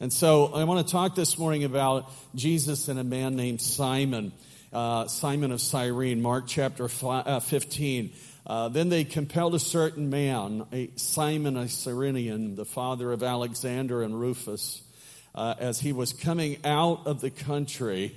And so I want to talk this morning about Jesus and a man named Simon, uh, Simon of Cyrene, Mark chapter uh, 15. Uh, then they compelled a certain man, a Simon a Cyrenian, the father of Alexander and Rufus, uh, as he was coming out of the country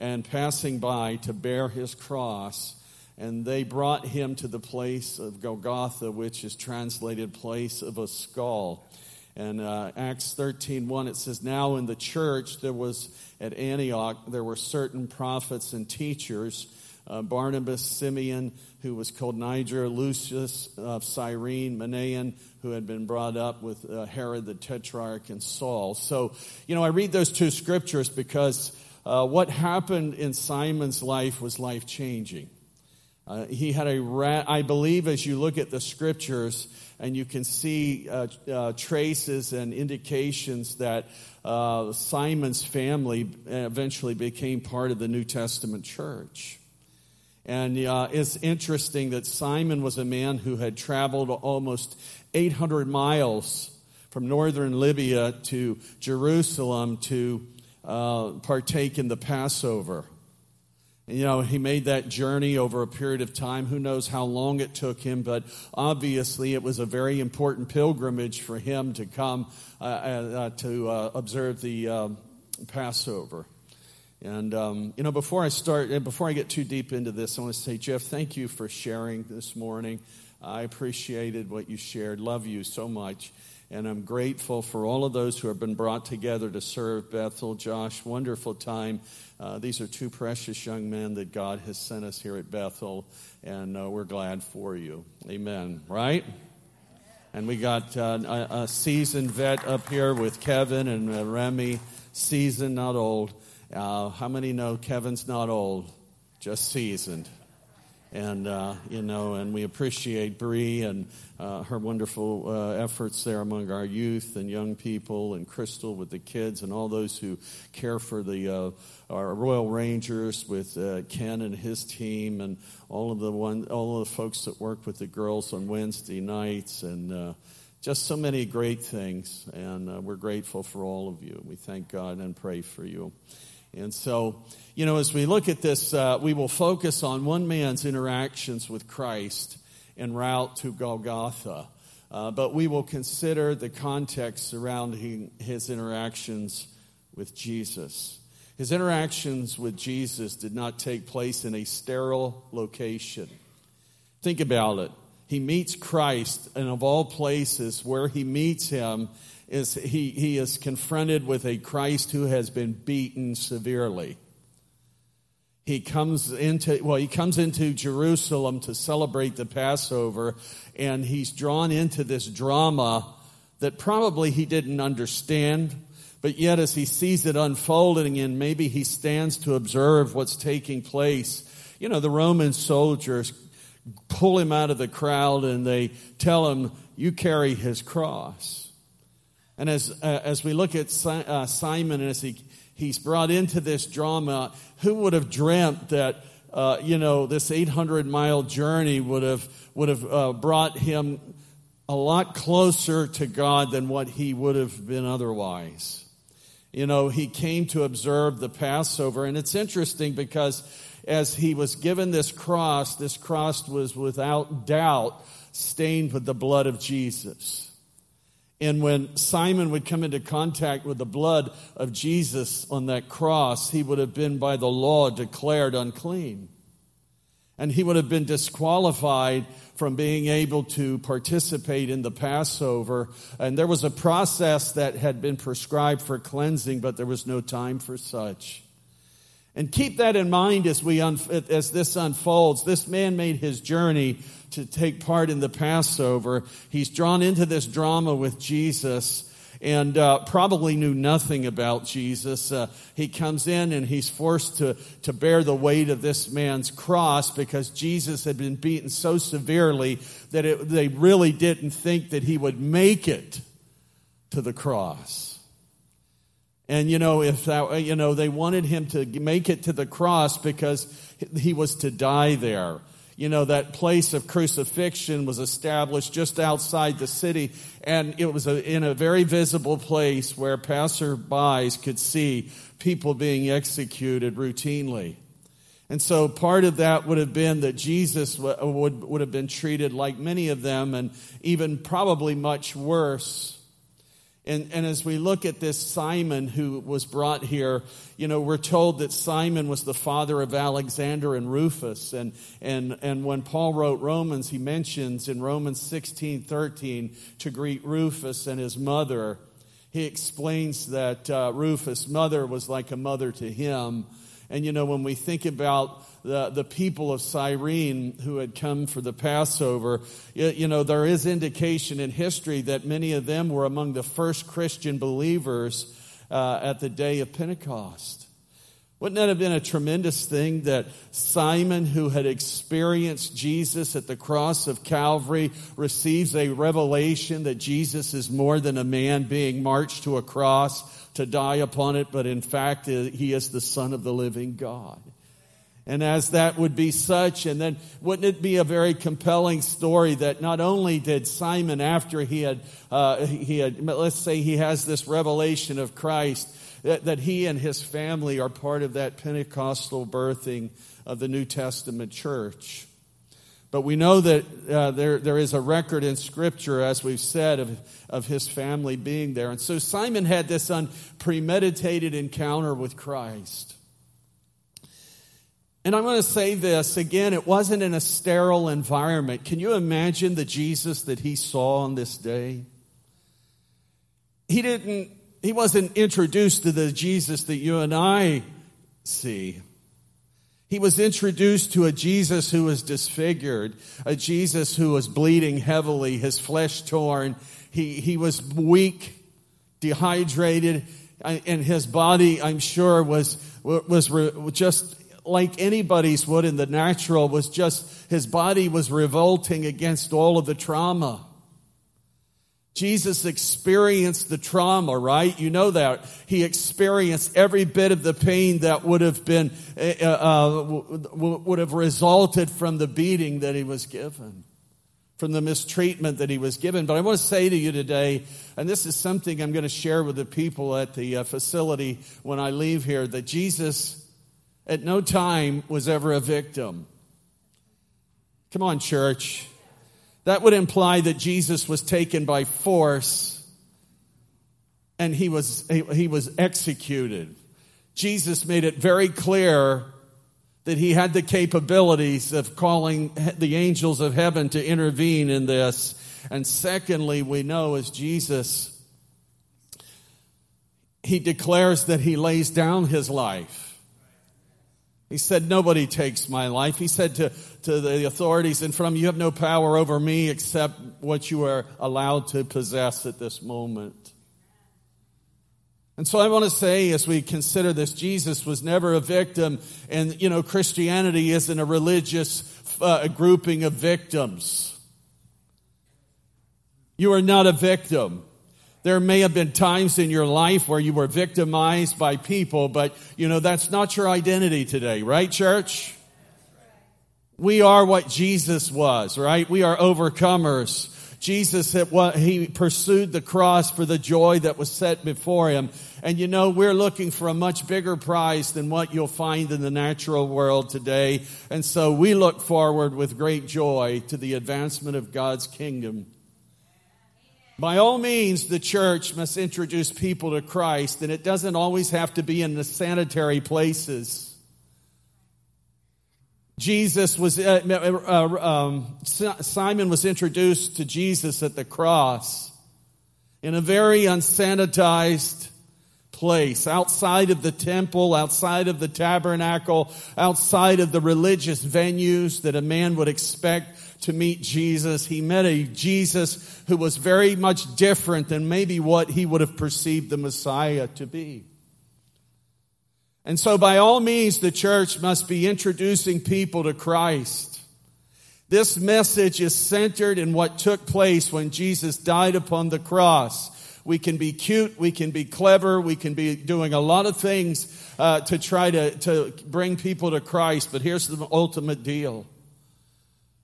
and passing by to bear his cross. And they brought him to the place of Golgotha, which is translated place of a skull. And uh, Acts 13, 1, it says, Now in the church there was at Antioch, there were certain prophets and teachers, uh, Barnabas, Simeon, who was called Niger, Lucius of Cyrene, Manaen, who had been brought up with uh, Herod the Tetrarch, and Saul. So, you know, I read those two scriptures because uh, what happened in Simon's life was life changing. Uh, he had a, ra- I believe, as you look at the scriptures, and you can see uh, uh, traces and indications that uh, Simon's family eventually became part of the New Testament church. And uh, it's interesting that Simon was a man who had traveled almost 800 miles from northern Libya to Jerusalem to uh, partake in the Passover. You know, he made that journey over a period of time. Who knows how long it took him, but obviously it was a very important pilgrimage for him to come uh, uh, uh to uh, observe the um, Passover. And, um, you know, before I start, before I get too deep into this, I want to say, Jeff, thank you for sharing this morning. I appreciated what you shared. Love you so much. And I'm grateful for all of those who have been brought together to serve Bethel. Josh, wonderful time. Uh, these are two precious young men that God has sent us here at Bethel, and uh, we're glad for you. Amen. Right? And we got uh, a, a, seasoned vet up here with Kevin and uh, Remy. Seasoned, not old. Uh, how many know Kevin's not old, just seasoned? And uh, you know, and we appreciate Bree and uh, her wonderful uh, efforts there among our youth and young people, and Crystal with the kids, and all those who care for the uh, our Royal Rangers with uh, Ken and his team, and all of the one, all of the folks that work with the girls on Wednesday nights, and uh, just so many great things. And we're grateful for all of you. We thank God and pray for you. And so, you know, as we look at this, uh, we will focus on one man's interactions with Christ en route to Golgotha. Uh, but we will consider the context surrounding his interactions with Jesus. His interactions with Jesus did not take place in a sterile location. Think about it. He meets Christ, and of all places where he meets him is he, he is confronted with a Christ who has been beaten severely. He comes into, well, he comes into Jerusalem to celebrate the Passover, and he's drawn into this drama that probably he didn't understand, but yet as he sees it unfolding and maybe he stands to observe what's taking place, you know, the Roman soldiers pull him out of the crowd and they tell him, You carry his cross. And as, uh, as we look at si- uh, Simon, as he, he's brought into this drama, who would have dreamt that, uh, you know, this 800 mile journey would have, would have uh, brought him a lot closer to God than what he would have been otherwise? You know, he came to observe the Passover, and it's interesting because as he was given this cross, this cross was without doubt stained with the blood of Jesus. And when Simon would come into contact with the blood of Jesus on that cross, he would have been by the law declared unclean. And he would have been disqualified from being able to participate in the Passover. And there was a process that had been prescribed for cleansing, but there was no time for such. And keep that in mind as we as this unfolds. This man made his journey to take part in the Passover. He's drawn into this drama with Jesus and uh, probably knew nothing about Jesus. Uh, he comes in and he's forced to, to bear the weight of this man's cross because Jesus had been beaten so severely that it, they really didn't think that he would make it to the cross. And you know, if that, you know, they wanted him to make it to the cross because he was to die there. you know, that place of crucifixion was established just outside the city, and it was a, in a very visible place where passerbys could see people being executed routinely. And so part of that would have been that Jesus would, would have been treated like many of them, and even probably much worse and, and as we look at this Simon who was brought here, you know, we're told that Simon was the father of Alexander and Rufus. And, and, and when Paul wrote Romans, he mentions in Romans 16 13 to greet Rufus and his mother. He explains that uh, Rufus' mother was like a mother to him. And, you know, when we think about the, the people of Cyrene who had come for the Passover, you, you know, there is indication in history that many of them were among the first Christian believers uh, at the day of Pentecost. Wouldn't that have been a tremendous thing that Simon, who had experienced Jesus at the cross of Calvary, receives a revelation that Jesus is more than a man being marched to a cross to die upon it, but in fact, he is the Son of the living God? And as that would be such, and then wouldn't it be a very compelling story that not only did Simon, after he had, uh, he had, let's say he has this revelation of Christ, that, that he and his family are part of that Pentecostal birthing of the New Testament church. But we know that uh, there, there is a record in Scripture, as we've said, of, of his family being there. And so Simon had this unpremeditated encounter with Christ. And I'm going to say this again, it wasn't in a sterile environment. Can you imagine the Jesus that he saw on this day? He didn't, he wasn't introduced to the Jesus that you and I see. He was introduced to a Jesus who was disfigured, a Jesus who was bleeding heavily, his flesh torn. He, he was weak, dehydrated, uh, and his body, I'm sure, was, was just like anybody's would in the natural was just his body was revolting against all of the trauma. Jesus experienced the trauma, right? You know that. He experienced every bit of the pain that would have been, uh, uh, would have resulted from the beating that he was given, from the mistreatment that he was given. But I want to say to you today, and this is something I'm going to share with the people at the uh, facility when I leave here, that Jesus at no time was ever a victim. Come on, church. That would imply that Jesus was taken by force and he was, he was executed. Jesus made it very clear that he had the capabilities of calling the angels of heaven to intervene in this. And secondly, we know as Jesus, he declares that he lays down his life. He said, Nobody takes my life. He said to, to the authorities in front of him, You have no power over me except what you are allowed to possess at this moment. And so I want to say, as we consider this, Jesus was never a victim, and you know, Christianity isn't a religious uh, grouping of victims. You are not a victim. There may have been times in your life where you were victimized by people, but you know, that's not your identity today, right, church? We are what Jesus was, right? We are overcomers. Jesus, he pursued the cross for the joy that was set before him. And you know, we're looking for a much bigger prize than what you'll find in the natural world today. And so we look forward with great joy to the advancement of God's kingdom. By all means, the church must introduce people to Christ, and it doesn't always have to be in the sanitary places. Jesus was, uh, uh, um, Simon was introduced to Jesus at the cross in a very unsanitized place, outside of the temple, outside of the tabernacle, outside of the religious venues that a man would expect to meet Jesus. He met a Jesus who was very much different than maybe what he would have perceived the Messiah to be. And so by all means, the church must be introducing people to Christ. This message is centered in what took place when Jesus died upon the cross. We can be cute, we can be clever, we can be doing a lot of things uh, to try to, to bring people to Christ, but here's the ultimate deal.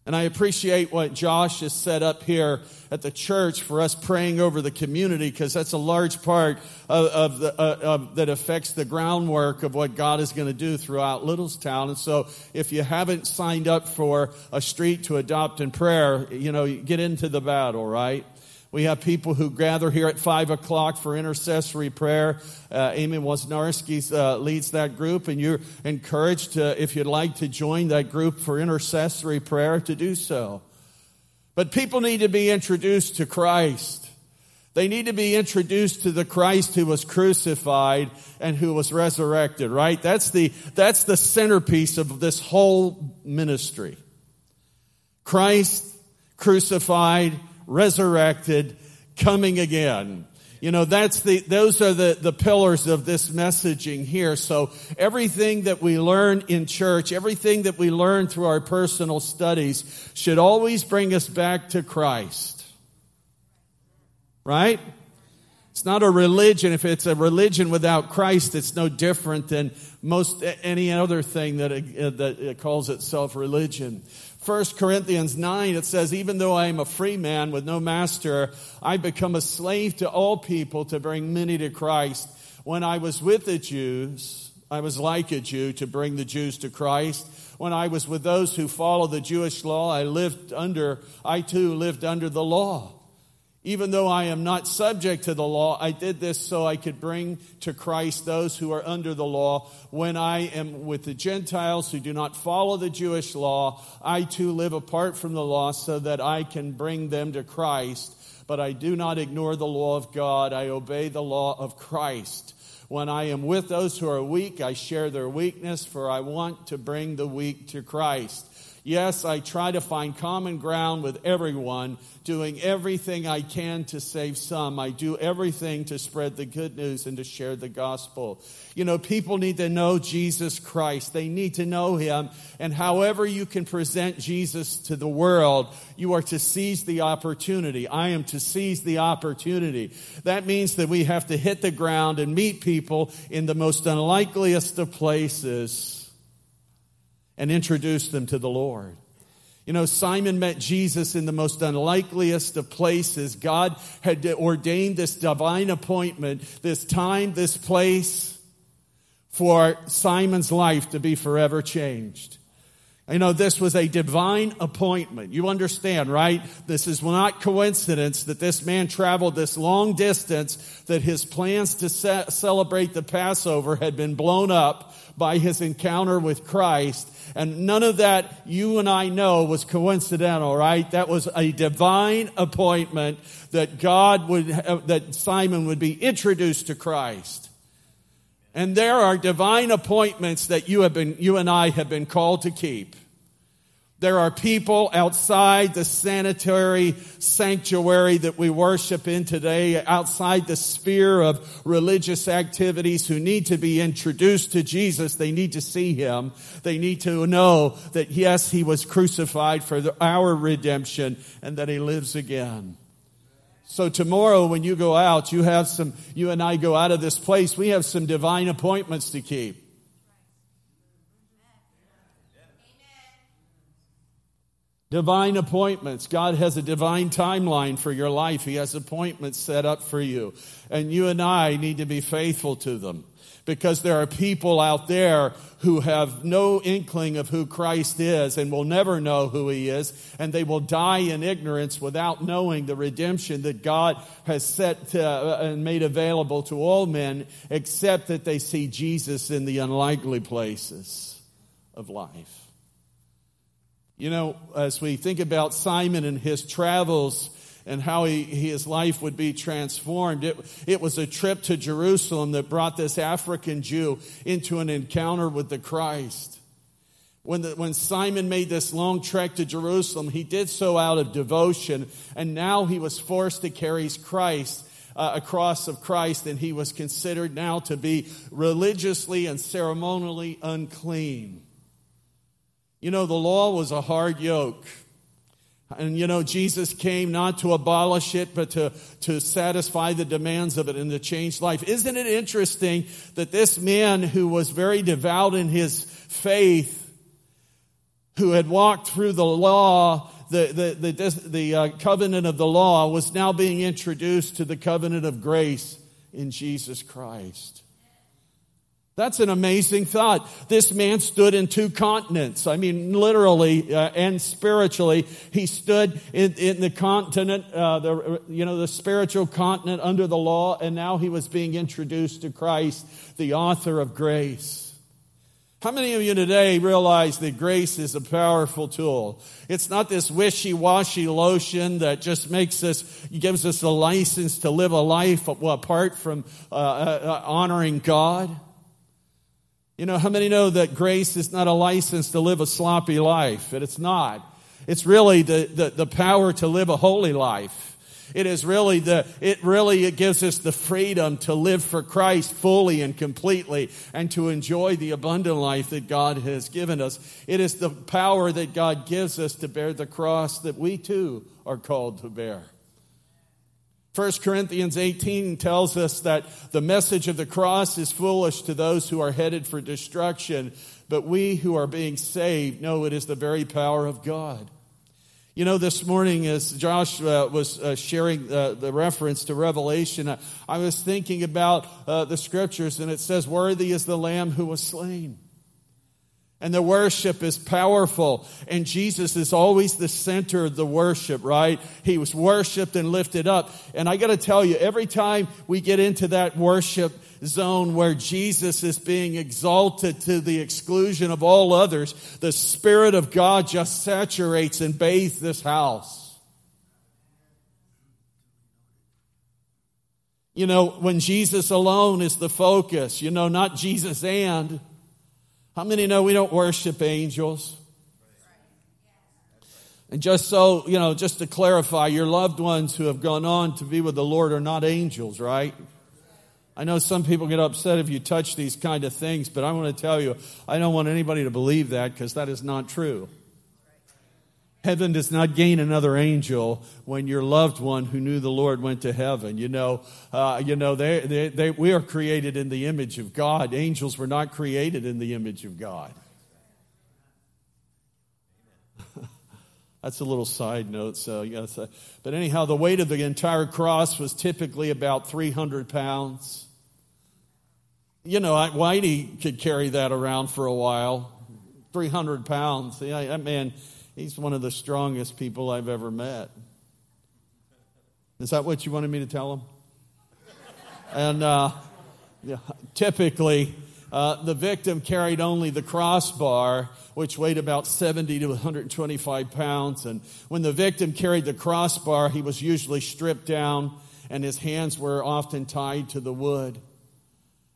And I appreciate what Josh has set up here at the church for us praying over the community because that's a large part of, of the, uh, of, that affects the groundwork of what God is going to do throughout Littlestown. And so if you haven't signed up for a street to adopt in prayer, you know, get into the battle, right? We have people who gather here at 5 o'clock for intercessory prayer. Uh, Amy Wozniarski uh, leads that group, and you're encouraged, to, if you'd like to join that group for intercessory prayer, to do so. But people need to be introduced to Christ. They need to be introduced to the Christ who was crucified and who was resurrected, right? That's the, that's the centerpiece of this whole ministry. Christ crucified, resurrected, coming again. You know, that's the, those are the, the pillars of this messaging here. So everything that we learn in church, everything that we learn through our personal studies should always bring us back to Christ. Right? It's not a religion. If it's a religion without Christ, it's no different than most any other thing that, uh, that uh, calls itself religion. 1 Corinthians 9, it says, Even though I am a free man with no master, I become a slave to all people to bring many to Christ. When I was with the Jews, I was like a Jew to bring the Jews to Christ. When I was with those who follow the Jewish law, I lived under, I too lived under the law. Even though I am not subject to the law, I did this so I could bring to Christ those who are under the law. When I am with the Gentiles who do not follow the Jewish law, I too live apart from the law so that I can bring them to Christ. But I do not ignore the law of God. I obey the law of Christ. When I am with those who are weak, I share their weakness, for I want to bring the weak to Christ. Yes, I try to find common ground with everyone, doing everything I can to save some. I do everything to spread the good news and to share the gospel. You know, people need to know Jesus Christ. They need to know Him. And however you can present Jesus to the world, you are to seize the opportunity. I am to seize the opportunity. That means that we have to hit the ground and meet people in the most unlikeliest of places and introduced them to the Lord. You know, Simon met Jesus in the most unlikeliest of places. God had ordained this divine appointment, this time, this place for Simon's life to be forever changed. You know, this was a divine appointment. You understand, right? This is not coincidence that this man traveled this long distance, that his plans to celebrate the Passover had been blown up by his encounter with Christ. And none of that you and I know was coincidental, right? That was a divine appointment that God would, that Simon would be introduced to Christ. And there are divine appointments that you have been, you and I have been called to keep. There are people outside the sanitary sanctuary that we worship in today, outside the sphere of religious activities who need to be introduced to Jesus. They need to see Him. They need to know that yes, He was crucified for our redemption and that He lives again. So tomorrow when you go out, you have some, you and I go out of this place, we have some divine appointments to keep. Divine appointments. God has a divine timeline for your life. He has appointments set up for you. And you and I need to be faithful to them because there are people out there who have no inkling of who Christ is and will never know who he is, and they will die in ignorance without knowing the redemption that God has set to, uh, and made available to all men, except that they see Jesus in the unlikely places of life. You know, as we think about Simon and his travels and how he, his life would be transformed, it, it was a trip to Jerusalem that brought this African Jew into an encounter with the Christ. When, the, when Simon made this long trek to Jerusalem, he did so out of devotion, and now he was forced to carry Christ uh, a cross of Christ, and he was considered now to be religiously and ceremonially unclean. You know, the law was a hard yoke. And you know, Jesus came not to abolish it, but to, to satisfy the demands of it and to change life. Isn't it interesting that this man who was very devout in his faith, who had walked through the law, the, the, the, the uh, covenant of the law, was now being introduced to the covenant of grace in Jesus Christ. That's an amazing thought. This man stood in two continents. I mean, literally uh, and spiritually, he stood in, in the continent, uh, the you know the spiritual continent under the law, and now he was being introduced to Christ, the author of grace. How many of you today realize that grace is a powerful tool? It's not this wishy-washy lotion that just makes us, gives us a license to live a life apart from uh, uh, uh, honoring God. You know, how many know that grace is not a license to live a sloppy life? And it's not. It's really the, the, the power to live a holy life. It is really the, it really it gives us the freedom to live for Christ fully and completely and to enjoy the abundant life that God has given us. It is the power that God gives us to bear the cross that we too are called to bear. 1 Corinthians 18 tells us that the message of the cross is foolish to those who are headed for destruction, but we who are being saved know it is the very power of God. You know, this morning as Josh uh, was uh, sharing uh, the reference to Revelation, I was thinking about uh, the scriptures, and it says, Worthy is the Lamb who was slain. And the worship is powerful. And Jesus is always the center of the worship, right? He was worshiped and lifted up. And I got to tell you, every time we get into that worship, zone where Jesus is being exalted to the exclusion of all others, the Spirit of God just saturates and bathes this house. You know, when Jesus alone is the focus, you know, not Jesus and. How many know we don't worship angels? And just so, you know, just to clarify, your loved ones who have gone on to be with the Lord are not angels, right? I know some people get upset if you touch these kind of things, but I want to tell you, I don't want anybody to believe that because that is not true. Heaven does not gain another angel when your loved one who knew the Lord went to heaven. You know, uh, you know, they, they, they, we are created in the image of God. Angels were not created in the image of God. That's a little side note. So, yes, but anyhow, the weight of the entire cross was typically about 300 pounds you know, Whitey could carry that around for a while. 300 pounds. Yeah, that man, he's one of the strongest people I've ever met. Is that what you wanted me to tell him? And uh, yeah, typically, uh, the victim carried only the crossbar, which weighed about 70 to 125 pounds. And when the victim carried the crossbar, he was usually stripped down and his hands were often tied to the wood.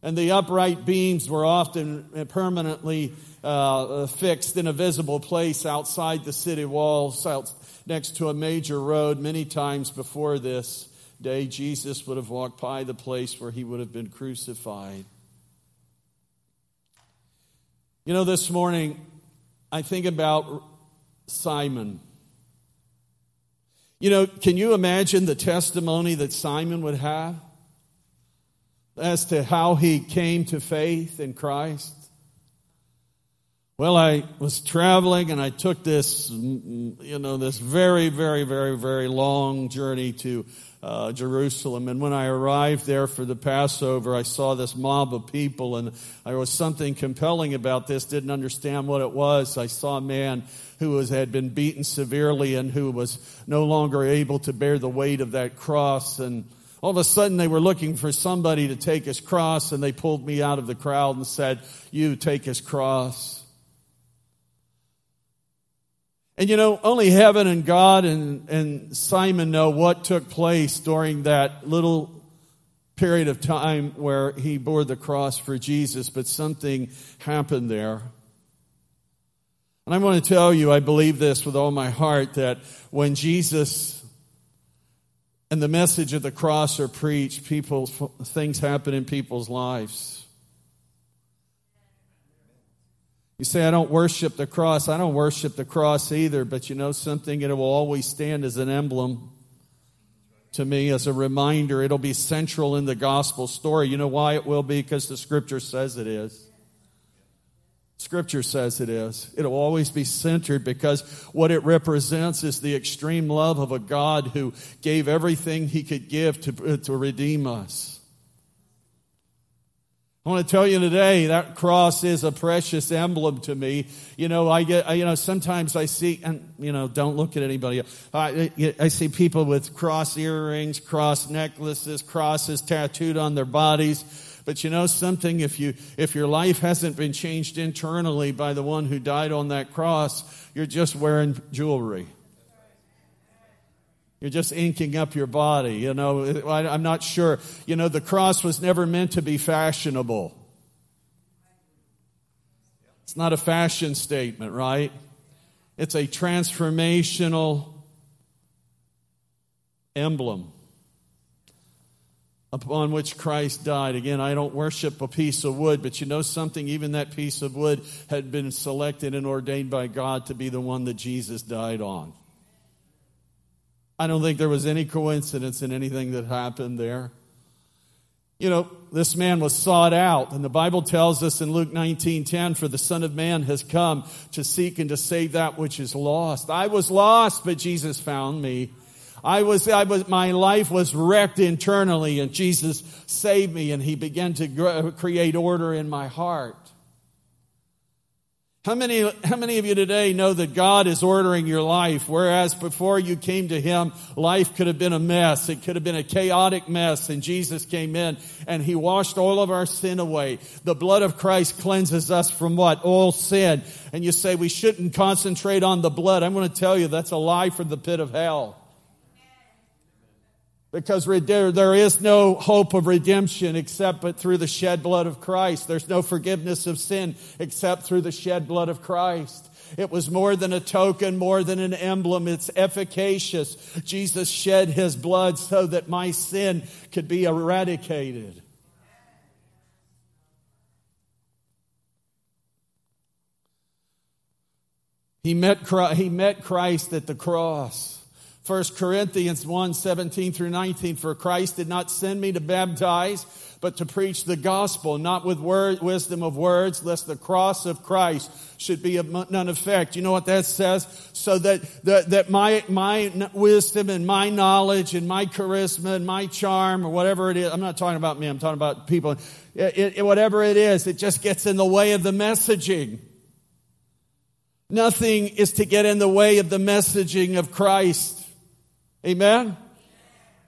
And the upright beams were often permanently uh, fixed in a visible place outside the city walls, out next to a major road. Many times before this day, Jesus would have walked by the place where he would have been crucified. You know, this morning, I think about Simon. You know, can you imagine the testimony that Simon would have? As to how he came to faith in Christ? Well, I was traveling and I took this, you know, this very, very, very, very long journey to uh, Jerusalem. And when I arrived there for the Passover, I saw this mob of people and there was something compelling about this, didn't understand what it was. I saw a man who was, had been beaten severely and who was no longer able to bear the weight of that cross and all of a sudden they were looking for somebody to take his cross and they pulled me out of the crowd and said, you take his cross. And you know, only heaven and God and, and Simon know what took place during that little period of time where he bore the cross for Jesus, but something happened there. And I want to tell you, I believe this with all my heart that when Jesus and the message of the cross are preached, people, things happen in people's lives. You say, I don't worship the cross. I don't worship the cross either, but you know something? It will always stand as an emblem to me, as a reminder. It'll be central in the gospel story. You know why it will be? Because the scripture says it is. Scripture says it is. It'll always be centered because what it represents is the extreme love of a God who gave everything he could give to, uh, to redeem us. I want to tell you today that cross is a precious emblem to me. You know, I get, you know, sometimes I see, and, you know, don't look at anybody. I, I see people with cross earrings, cross necklaces, crosses tattooed on their bodies. But you know something? If you, if your life hasn't been changed internally by the one who died on that cross, you're just wearing jewelry. You're just inking up your body. You know, I'm not sure. You know, the cross was never meant to be fashionable. It's not a fashion statement, right? It's a transformational emblem upon which Christ died. Again, I don't worship a piece of wood, but you know something? Even that piece of wood had been selected and ordained by God to be the one that Jesus died on. I don't think there was any coincidence in anything that happened there. You know, this man was sought out, and the Bible tells us in Luke 19:10, "For the Son of Man has come to seek and to save that which is lost." I was lost, but Jesus found me. I was, I was, my life was wrecked internally and Jesus saved me and he began to create order in my heart. How many, how many of you today know that God is ordering your life, whereas before you came to Him, life could have been a mess. It could have been a chaotic mess, and Jesus came in and He washed all of our sin away. The blood of Christ cleanses us from what? All sin. And you say we shouldn't concentrate on the blood. I'm going to tell you that's a lie from the pit of hell. Because there is no hope of redemption except but through the shed blood of Christ. There's no forgiveness of sin except through the shed blood of Christ. It was more than a token, more than an emblem. It's efficacious. Jesus shed his blood so that my sin could be eradicated. He met, he met Christ at the cross. 1 Corinthians 1 17 through 19. For Christ did not send me to baptize, but to preach the gospel, not with word, wisdom of words, lest the cross of Christ should be of none effect. You know what that says? So that, that, that my, my wisdom and my knowledge and my charisma and my charm or whatever it is, I'm not talking about me, I'm talking about people. It, it, whatever it is, it just gets in the way of the messaging. Nothing is to get in the way of the messaging of Christ. Amen?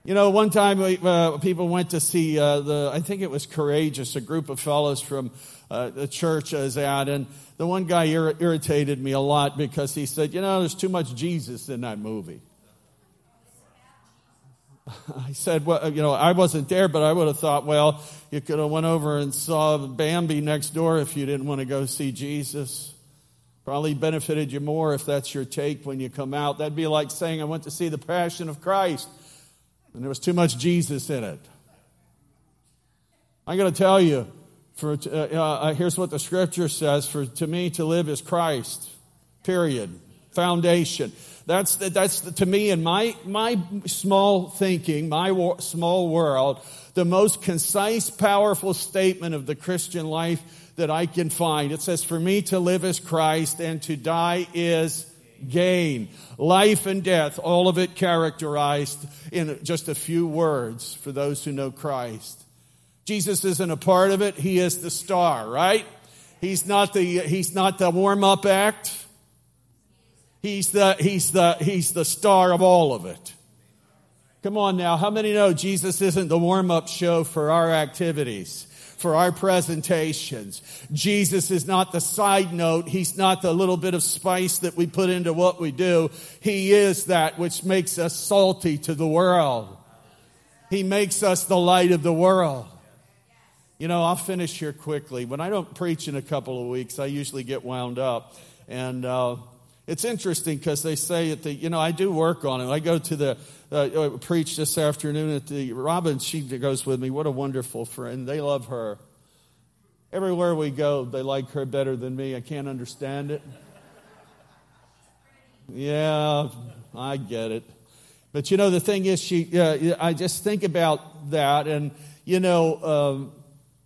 You know, one time uh, people went to see uh, the, I think it was Courageous, a group of fellows from uh, the church I was at, and the one guy ir- irritated me a lot because he said, you know, there's too much Jesus in that movie. I said, well, you know, I wasn't there, but I would have thought, well, you could have went over and saw Bambi next door if you didn't want to go see Jesus. Probably benefited you more if that's your take when you come out. That'd be like saying, I went to see the Passion of Christ, and there was too much Jesus in it. I'm going to tell you, for, uh, uh, here's what the scripture says for to me to live is Christ, period. Foundation. That's, that's to me in my, my small thinking, my small world, the most concise, powerful statement of the Christian life that I can find. It says, For me to live is Christ and to die is gain. Life and death, all of it characterized in just a few words for those who know Christ. Jesus isn't a part of it, He is the star, right? He's not the, he's not the warm up act. He's the, he's the, he's the star of all of it. Come on now. How many know Jesus isn't the warm up show for our activities? For our presentations. Jesus is not the side note. He's not the little bit of spice that we put into what we do. He is that which makes us salty to the world. He makes us the light of the world. You know, I'll finish here quickly. When I don't preach in a couple of weeks, I usually get wound up. And uh, it's interesting because they say at the, you know, I do work on it. I go to the uh, uh, preach this afternoon at the Robin. She goes with me. What a wonderful friend. They love her. Everywhere we go, they like her better than me. I can't understand it. Yeah, I get it. But you know, the thing is, she. Uh, I just think about that, and you know, um,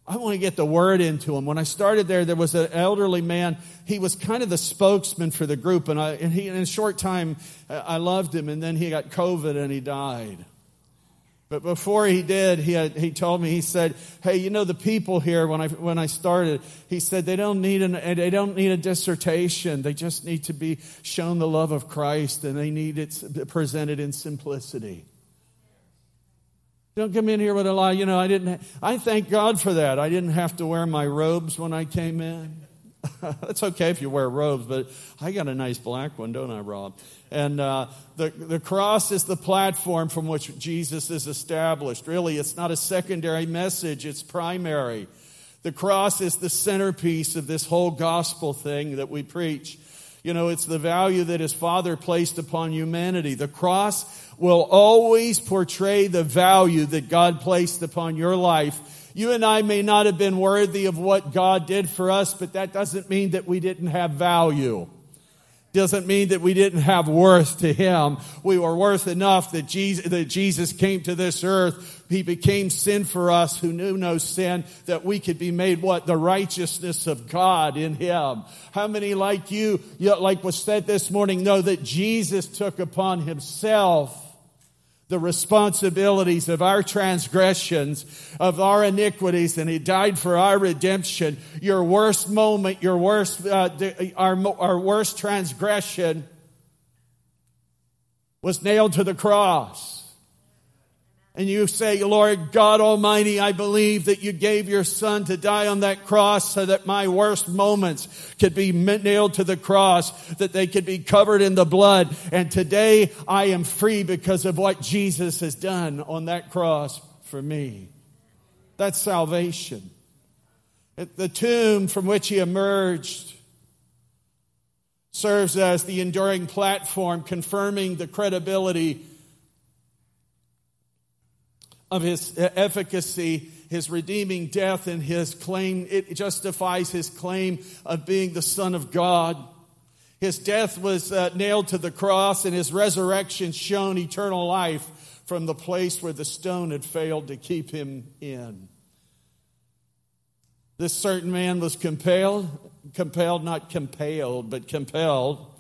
I want to get the word into him. When I started there, there was an elderly man. He was kind of the spokesman for the group, and, I, and he, in a short time, I loved him, and then he got COVID and he died. But before he did, he, had, he told me, he said, hey, you know, the people here, when I, when I started, he said, they don't, need an, they don't need a dissertation. They just need to be shown the love of Christ, and they need it presented in simplicity. Don't come in here with a lie. You know, I didn't. I thank God for that. I didn't have to wear my robes when I came in. That's okay if you wear robes, but I got a nice black one, don't I, Rob? And uh, the the cross is the platform from which Jesus is established. Really, it's not a secondary message; it's primary. The cross is the centerpiece of this whole gospel thing that we preach. You know, it's the value that his father placed upon humanity. The cross will always portray the value that God placed upon your life. You and I may not have been worthy of what God did for us, but that doesn't mean that we didn't have value doesn't mean that we didn't have worth to him. We were worth enough that Jesus, that Jesus came to this earth. He became sin for us who knew no sin that we could be made what? The righteousness of God in him. How many like you, like was said this morning, know that Jesus took upon himself the responsibilities of our transgressions, of our iniquities, and He died for our redemption. Your worst moment, your worst, uh, our, our worst transgression was nailed to the cross and you say, Lord God Almighty, I believe that you gave your son to die on that cross so that my worst moments could be nailed to the cross, that they could be covered in the blood. And today I am free because of what Jesus has done on that cross for me. That's salvation. The tomb from which he emerged serves as the enduring platform confirming the credibility of his efficacy, his redeeming death, and his claim. It justifies his claim of being the Son of God. His death was uh, nailed to the cross, and his resurrection shown eternal life from the place where the stone had failed to keep him in. This certain man was compelled, compelled, not compelled, but compelled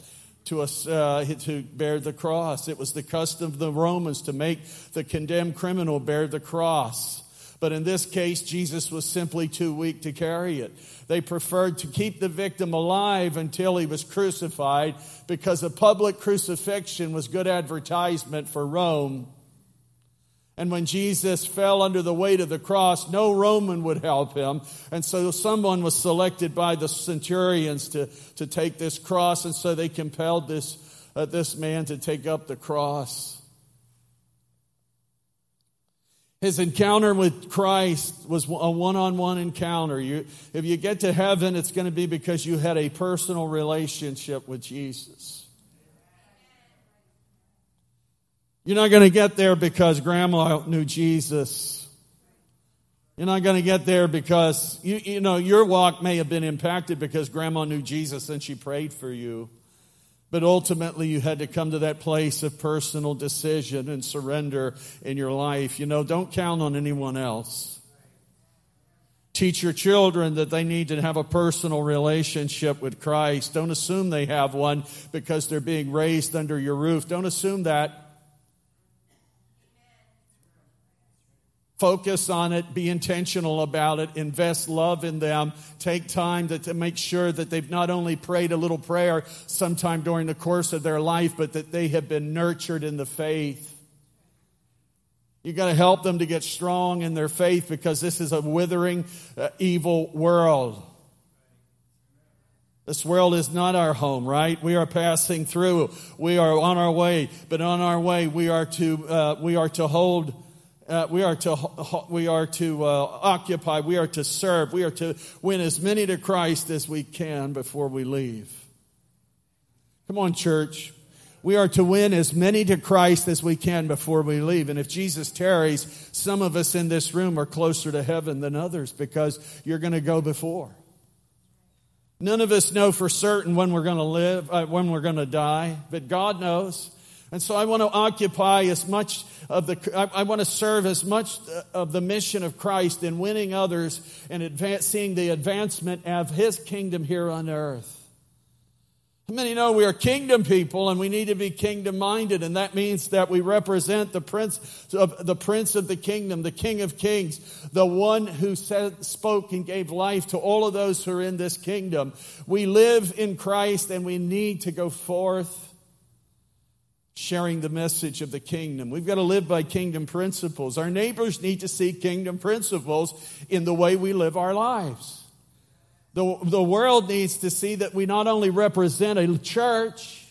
to, us, uh, to bear the cross. It was the custom of the Romans to make the condemned criminal bear the cross. But in this case, Jesus was simply too weak to carry it. They preferred to keep the victim alive until he was crucified because a public crucifixion was good advertisement for Rome and when Jesus fell under the weight of the cross, no Roman would help him. And so someone was selected by the centurions to, to take this cross. And so they compelled this, uh, this man to take up the cross. His encounter with Christ was a one on one encounter. You, if you get to heaven, it's going to be because you had a personal relationship with Jesus. You're not going to get there because grandma knew Jesus. You're not going to get there because, you, you know, your walk may have been impacted because grandma knew Jesus and she prayed for you. But ultimately, you had to come to that place of personal decision and surrender in your life. You know, don't count on anyone else. Teach your children that they need to have a personal relationship with Christ. Don't assume they have one because they're being raised under your roof. Don't assume that. Focus on it, be intentional about it, invest love in them, take time to, to, make sure that they've not only prayed a little prayer sometime during the course of their life, but that they have been nurtured in the faith. You got to help them to get strong in their faith because this is a withering, uh, evil world. This world is not our home, right? We are passing through. We are on our way, but on our way, we are to uh, we are to hold uh, we are to, we are to uh, occupy, we are to serve, we are to win as many to Christ as we can before we leave. Come on, church. We are to win as many to Christ as we can before we leave. And if Jesus tarries, some of us in this room are closer to heaven than others because you're going to go before. None of us know for certain when we're going to live, uh, when we're going to die, but God knows. And so I want to occupy as much of the, I, I, want to serve as much of the mission of Christ in winning others and advance, seeing the advancement of His kingdom here on earth. Many know we are kingdom people and we need to be kingdom minded, and that means that we represent the prince of the prince of the kingdom, the king of kings, the one who said, spoke and gave life to all of those who are in this kingdom. We live in Christ and we need to go forth sharing the message of the kingdom. We've got to live by kingdom principles. Our neighbors need to see kingdom principles in the way we live our lives. The, the world needs to see that we not only represent a church,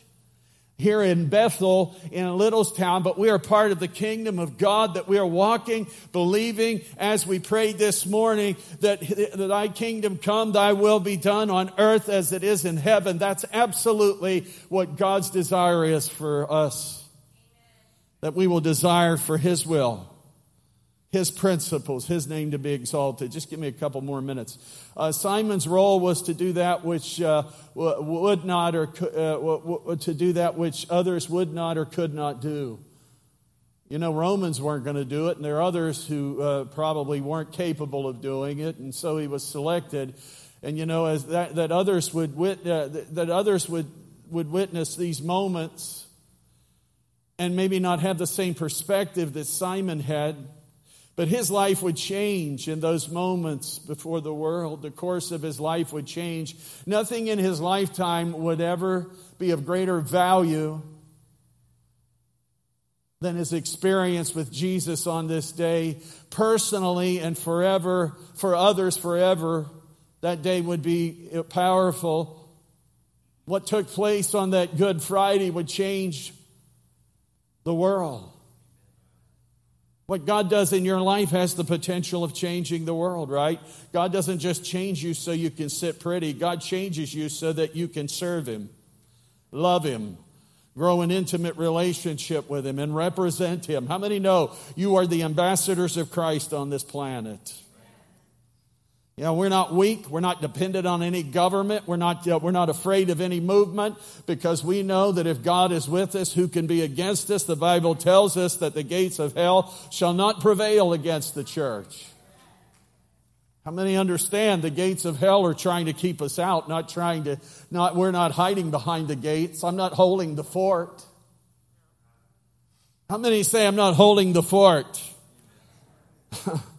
here in Bethel in Littlestown, but we are part of the kingdom of God that we are walking, believing as we prayed this morning that, that thy kingdom come, thy will be done on earth as it is in heaven. That's absolutely what God's desire is for us. That we will desire for his will his principles, his name to be exalted. Just give me a couple more minutes. Uh, Simon's role was to do that which uh, would not, or uh, to do that which others would not or could not do. You know, Romans weren't going to do it, and there are others who uh, probably weren't capable of doing it, and so he was selected. And you know, as that, that others would wit, uh, that others would would witness these moments, and maybe not have the same perspective that Simon had but his life would change in those moments before the world. The course of his life would change. Nothing in his lifetime would ever be of greater value than his experience with Jesus on this day, personally and forever, for others forever. That day would be powerful. What took place on that Good Friday would change the world. What God does in your life has the potential of changing the world, right? God doesn't just change you so you can sit pretty. God changes you so that you can serve Him, love Him, grow an intimate relationship with Him, and represent Him. How many know you are the ambassadors of Christ on this planet? You know, we're not weak. We're not dependent on any government. We're not, uh, we're not afraid of any movement because we know that if God is with us, who can be against us? The Bible tells us that the gates of hell shall not prevail against the church. How many understand the gates of hell are trying to keep us out, not trying to, not, we're not hiding behind the gates. I'm not holding the fort. How many say I'm not holding the fort?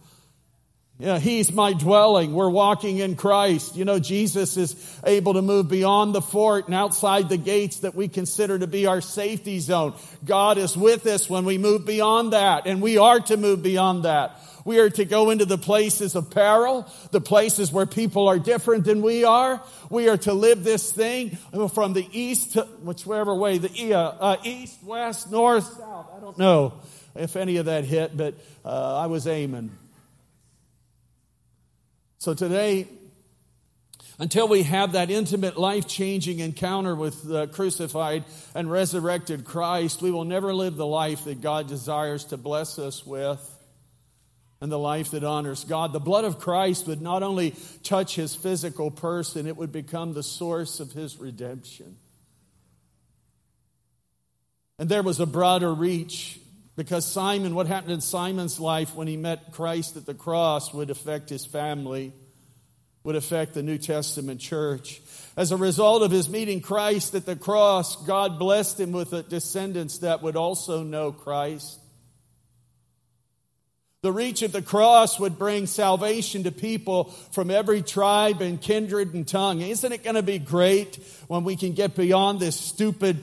Yeah, he's my dwelling. We're walking in Christ. You know, Jesus is able to move beyond the fort and outside the gates that we consider to be our safety zone. God is with us when we move beyond that, and we are to move beyond that. We are to go into the places of peril, the places where people are different than we are. We are to live this thing from the east to whichever way, the uh, uh, east, west, north, south. I don't know if any of that hit, but uh, I was aiming. So today, until we have that intimate, life changing encounter with the crucified and resurrected Christ, we will never live the life that God desires to bless us with and the life that honors God. The blood of Christ would not only touch his physical person, it would become the source of his redemption. And there was a broader reach because Simon, what happened in Simon's life when he met Christ at the cross would affect his family, would affect the New Testament church. As a result of his meeting Christ at the cross, God blessed him with descendants that would also know Christ. The reach of the cross would bring salvation to people from every tribe and kindred and tongue. Isn't it going to be great when we can get beyond this stupid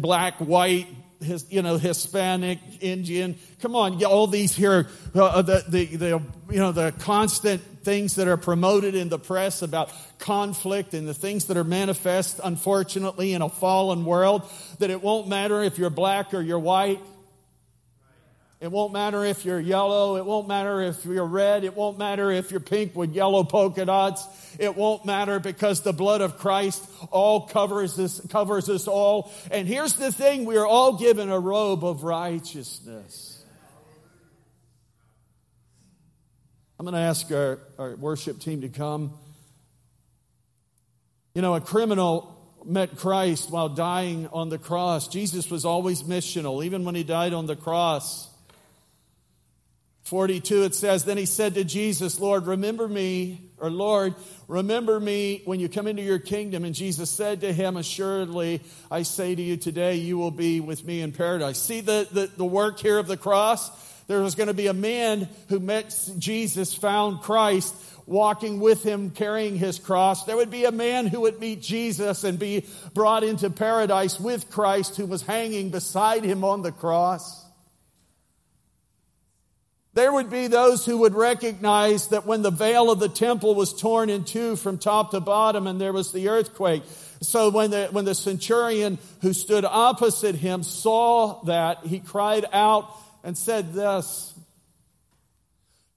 black, white, his, you know, Hispanic, Indian. Come on, all these here, uh, uh, the, the, the, you know, the constant things that are promoted in the press about conflict and the things that are manifest, unfortunately, in a fallen world, that it won't matter if you're black or you're white. It won't matter if you're yellow. It won't matter if you're red. It won't matter if you're pink with yellow polka dots. It won't matter because the blood of Christ all covers us, covers us all. And here's the thing. We are all given a robe of righteousness. I'm going to ask our, our worship team to come. You know, a criminal met Christ while dying on the cross. Jesus was always missional, even when he died on the cross. 42, it says, Then he said to Jesus, Lord, remember me, or Lord, remember me when you come into your kingdom. And Jesus said to him, Assuredly, I say to you today, you will be with me in paradise. See the, the, the work here of the cross? There was going to be a man who met Jesus, found Christ, walking with him, carrying his cross. There would be a man who would meet Jesus and be brought into paradise with Christ, who was hanging beside him on the cross. There would be those who would recognize that when the veil of the temple was torn in two from top to bottom and there was the earthquake. So when the, when the centurion who stood opposite him saw that, he cried out and said this,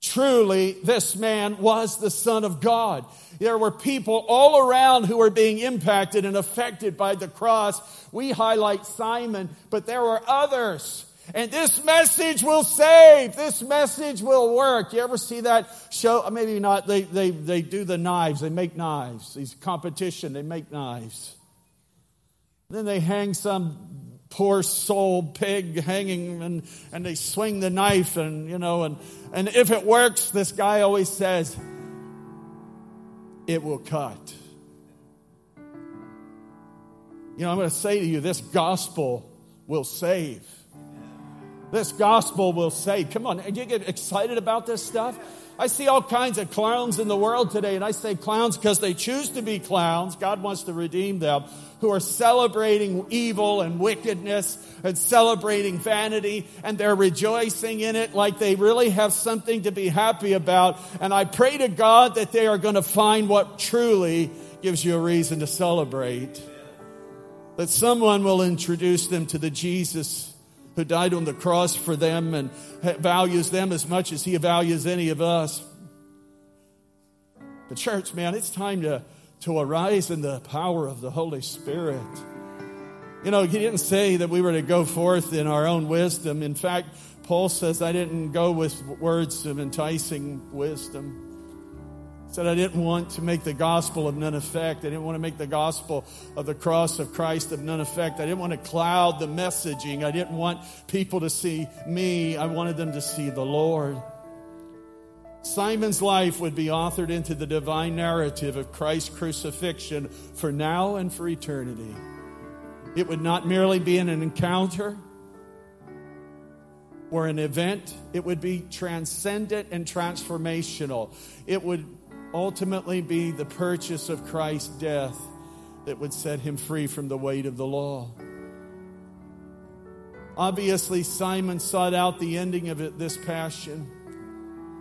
Truly, this man was the Son of God. There were people all around who were being impacted and affected by the cross. We highlight Simon, but there were others and this message will save. This message will work. You ever see that show? Uh, maybe not. They, they, they do the knives. They make knives. These competition, they make knives. Then they hang some poor soul pig hanging and, and they swing the knife and, you know, and, and if it works, this guy always says, it will cut. You know, I'm going to say to you, this gospel will save. This gospel will save. Come on, you get excited about this stuff? I see all kinds of clowns in the world today, and I say clowns because they choose to be clowns. God wants to redeem them, who are celebrating evil and wickedness and celebrating vanity, and they're rejoicing in it like they really have something to be happy about. And I pray to God that they are going to find what truly gives you a reason to celebrate. That someone will introduce them to the Jesus who died on the cross for them and values them as much as he values any of us. The church, man, it's time to, to arise in the power of the Holy Spirit. You know, he didn't say that we were to go forth in our own wisdom. In fact, Paul says, I didn't go with words of enticing wisdom said I didn't want to make the gospel of none effect. I didn't want to make the gospel of the cross of Christ of none effect. I didn't want to cloud the messaging. I didn't want people to see me. I wanted them to see the Lord. Simon's life would be authored into the divine narrative of Christ's crucifixion for now and for eternity. It would not merely be an encounter or an event, it would be transcendent and transformational. It would ultimately be the purchase of Christ's death that would set him free from the weight of the law. Obviously, Simon sought out the ending of it, this passion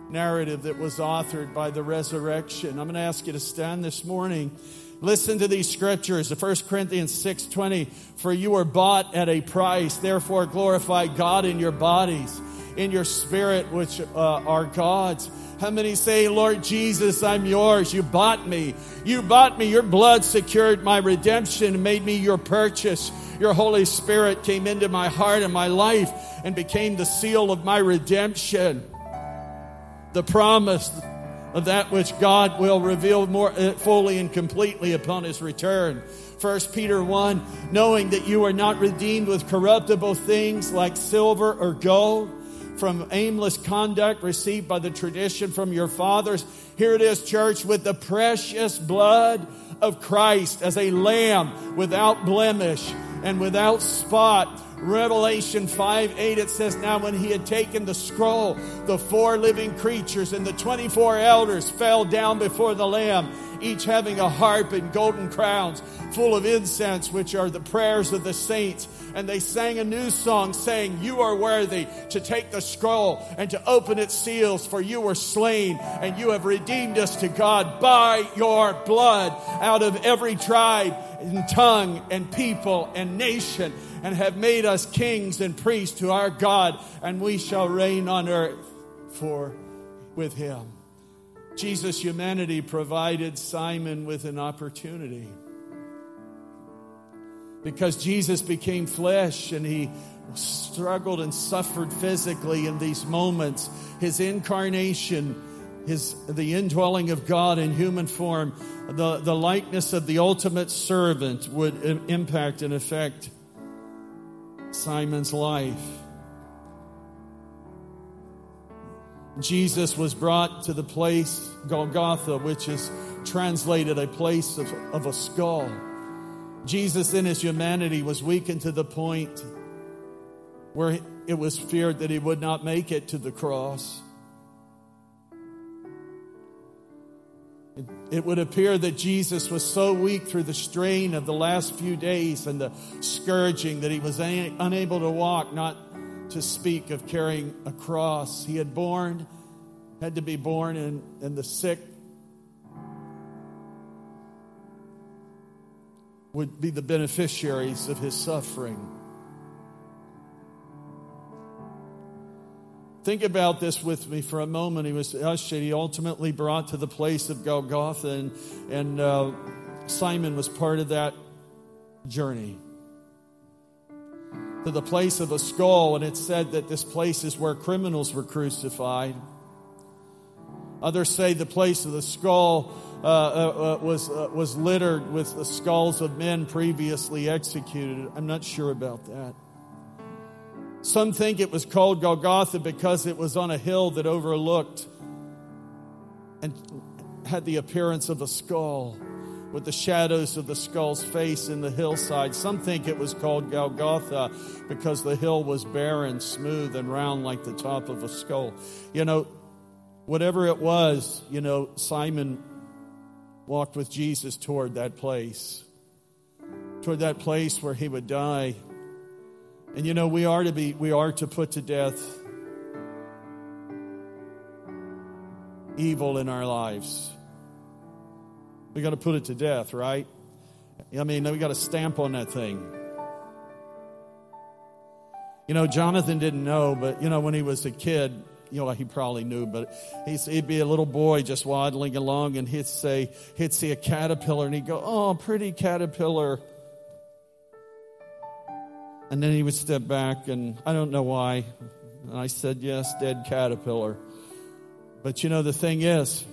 narrative that was authored by the resurrection. I'm going to ask you to stand this morning. Listen to these scriptures. The 1 Corinthians 6:20, for you were bought at a price, therefore glorify God in your bodies, in your spirit which uh, are God's. How many say, Lord Jesus, I'm yours. You bought me. You bought me. Your blood secured my redemption made me your purchase. Your Holy Spirit came into my heart and my life and became the seal of my redemption. The promise of that which God will reveal more uh, fully and completely upon his return. 1 Peter 1 knowing that you are not redeemed with corruptible things like silver or gold from aimless conduct received by the tradition from your fathers. Here it is, church, with the precious blood of Christ as a lamb without blemish and without spot. Revelation 5 8, it says, Now when he had taken the scroll, the four living creatures and the 24 elders fell down before the Lamb, each having a harp and golden crowns full of incense, which are the prayers of the saints and they sang a new song saying, You are worthy to take the scroll and to open its seals, for you were slain and you have redeemed us to God by your blood out of every tribe and tongue and people and nation and have made us kings and priests to our God and we shall reign on earth for with him. Jesus' humanity provided Simon with an opportunity because Jesus became flesh and he struggled and suffered physically in these moments. His incarnation his, the indwelling of God in human form, the, the likeness of the ultimate servant would impact and affect Simon's life. Jesus was brought to the place, Golgotha, which is translated a place of, of a skull. Jesus, in his humanity, was weakened to the point where it was feared that he would not make it to the cross. It would appear that Jesus was so weak through the strain of the last few days and the scourging that he was unable to walk, not to speak of carrying a cross. He had borne, had to be born, in, and the sick would be the beneficiaries of his suffering. Think about this with me for a moment. He was ushered, he ultimately brought to the place of Golgotha, and, and uh, Simon was part of that journey. To the place of a skull, and it said that this place is where criminals were crucified. Others say the place of the skull uh, uh, uh was, uh, was littered with the skulls of men previously executed. I'm not sure about that. Some think it was called Golgotha because it was on a hill that overlooked and had the appearance of a skull with the shadows of the skull's face in the hillside. Some think it was called Golgotha because the hill was barren, smooth, and round like the top of a skull. You know, whatever it was, you know, Simon walked with Jesus toward that place, toward that place where he would die and you know, we are to be, we are to put to death evil in our lives. We got to put it to death, right? I mean, we got to stamp on that thing. You know, Jonathan didn't know, but you know, when he was a kid, you know, he probably knew, but he'd be a little boy just waddling along and he'd say, he'd see a caterpillar and he'd go, Oh, pretty caterpillar. And then he would step back, and I don't know why. And I said, Yes, dead caterpillar. But you know, the thing is,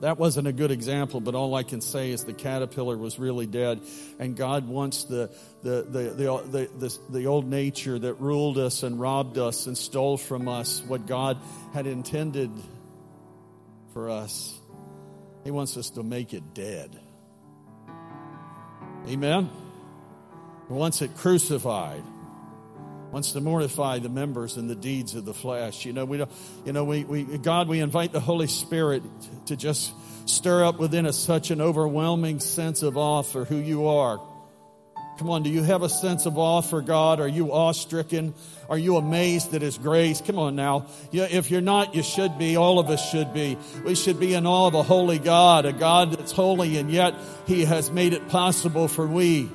that wasn't a good example, but all I can say is the caterpillar was really dead. And God wants the, the, the, the, the, the, old nature that ruled us and robbed us and stole from us what God had intended for us. He wants us to make it dead. Amen? wants it crucified wants to mortify the members and the deeds of the flesh. You know, we don't, you know, we, we, God, we invite the Holy Spirit to just stir up within us such an overwhelming sense of awe for who you are. Come on, do you have a sense of awe for God? Are you awe stricken? Are you amazed at His grace? Come on now. if you're not, you should be. All of us should be. We should be in awe of a holy God, a God that's holy, and yet He has made it possible for we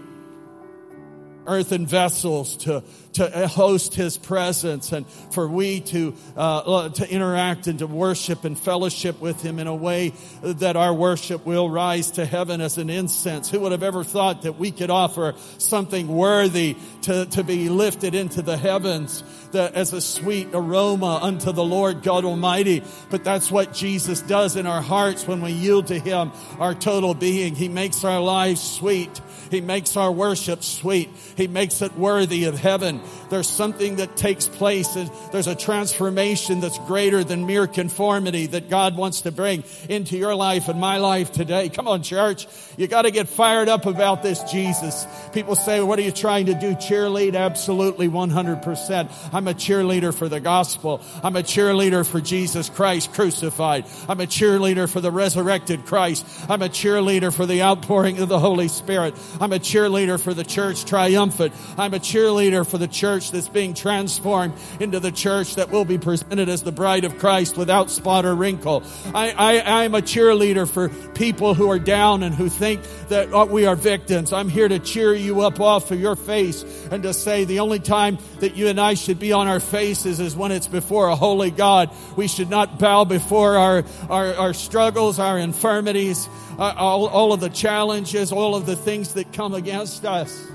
earthen vessels to, to host his presence and for we to, uh, to interact and to worship and fellowship with him in a way that our worship will rise to heaven as an incense. Who would have ever thought that we could offer something worthy to, to be lifted into the heavens that as a sweet aroma unto the Lord God Almighty? But that's what Jesus does in our hearts when we yield to him our total being. He makes our lives sweet. He makes our worship sweet. He makes it worthy of heaven. There's something that takes place. And there's a transformation that's greater than mere conformity that God wants to bring into your life and my life today. Come on, church. You got to get fired up about this Jesus. People say, what are you trying to do? Cheerlead? Absolutely 100%. I'm a cheerleader for the gospel. I'm a cheerleader for Jesus Christ crucified. I'm a cheerleader for the resurrected Christ. I'm a cheerleader for the outpouring of the Holy Spirit. I'm a cheerleader for the church triumphant. I'm a cheerleader for the church that's being transformed into the church that will be presented as the bride of Christ without spot or wrinkle. I, I, I'm a cheerleader for people who are down and who think that oh, we are victims. I'm here to cheer you up off of your face and to say the only time that you and I should be on our faces is when it's before a holy God. We should not bow before our, our, our struggles, our infirmities, uh, all, all of the challenges, all of the things that come against us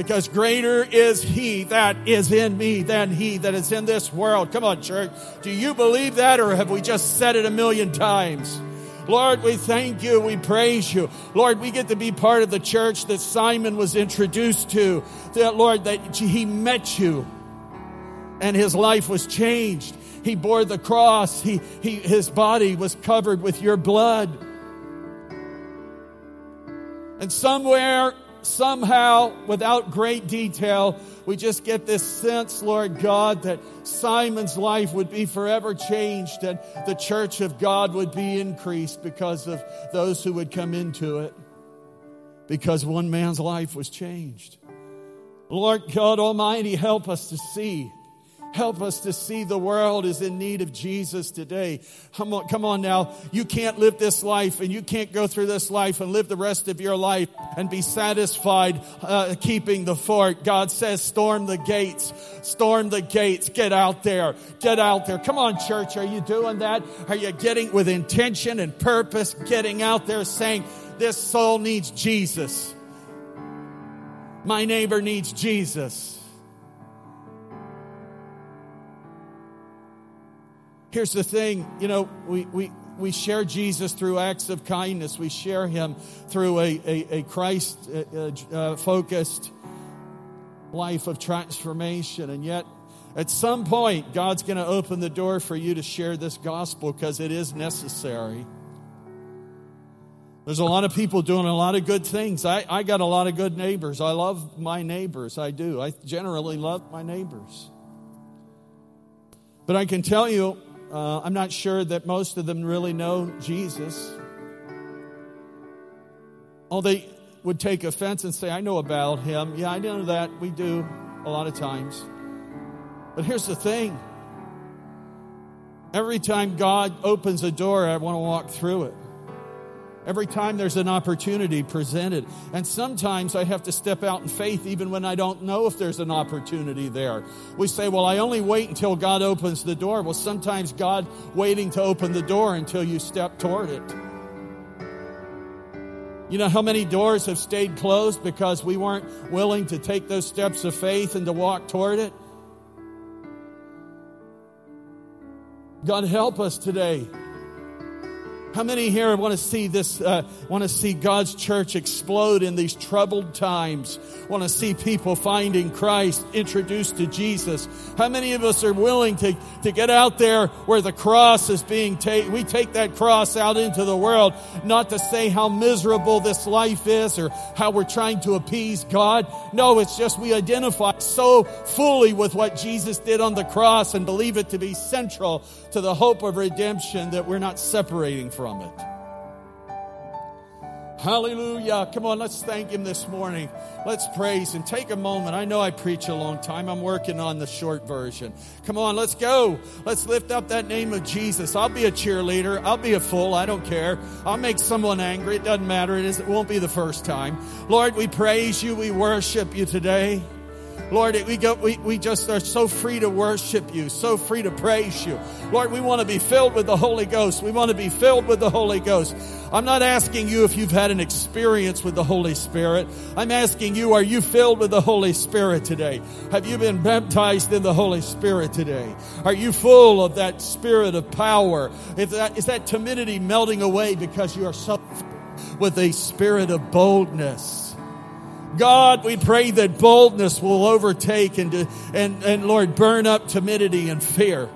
because greater is he that is in me than he that is in this world. Come on, church. Do you believe that or have we just said it a million times? Lord, we thank you. We praise you. Lord, we get to be part of the church that Simon was introduced to. That, Lord, that he met you and his life was changed. He bore the cross. He, he, his body was covered with your blood. And somewhere, somehow, without great detail, we just get this sense, Lord God, that Simon's life would be forever changed and the church of God would be increased because of those who would come into it. Because one man's life was changed. Lord God Almighty, help us to see Help us to see the world is in need of Jesus today. Come on, come on now. You can't live this life and you can't go through this life and live the rest of your life and be satisfied uh, keeping the fort. God says, storm the gates. Storm the gates. Get out there. Get out there. Come on, church. Are you doing that? Are you getting with intention and purpose, getting out there saying, this soul needs Jesus. My neighbor needs Jesus. Here's the thing, you know, we, we, we share Jesus through acts of kindness. We share him through a, a, a Christ uh, uh, focused life of transformation. And yet, at some point, God's going to open the door for you to share this gospel because it is necessary. There's a lot of people doing a lot of good things. I, I got a lot of good neighbors. I love my neighbors. I do. I generally love my neighbors. But I can tell you, uh, I'm not sure that most of them really know Jesus. Oh, they would take offense and say, I know about him. Yeah, I know that. We do a lot of times. But here's the thing every time God opens a door, I want to walk through it. Every time there's an opportunity presented. And sometimes I have to step out in faith even when I don't know if there's an opportunity there. We say, well, I only wait until God opens the door. Well, sometimes God waiting to open the door until you step toward it. You know how many doors have stayed closed because we weren't willing to take those steps of faith and to walk toward it? God help us today. How many here want to see this, uh, want to see God's church explode in these troubled times? Want to see people finding Christ, introduced to Jesus? How many of us are willing to, to get out there where the cross is being taken? We take that cross out into the world, not to say how miserable this life is or how we're trying to appease God. No, it's just we identify so fully with what Jesus did on the cross and believe it to be central to the hope of redemption that we're not separating from it. Hallelujah. Come on, let's thank Him this morning. Let's praise Him. Take a moment. I know I preach a long time. I'm working on the short version. Come on, let's go. Let's lift up that name of Jesus. I'll be a cheerleader. I'll be a fool. I don't care. I'll make someone angry. It doesn't matter. It, is, it won't be the first time. Lord, we praise you. We worship you today. Lord, we, go, we, we just are so free to worship you, so free to praise you. Lord, we want to be filled with the Holy Ghost. We want to be filled with the Holy Ghost. I'm not asking you if you've had an experience with the Holy Spirit. I'm asking you, are you filled with the Holy Spirit today? Have you been baptized in the Holy Spirit today? Are you full of that spirit of power? Is that, is that timidity melting away because you are with a spirit of boldness? God, we pray that boldness will overtake and, and, and Lord, burn up timidity and fear.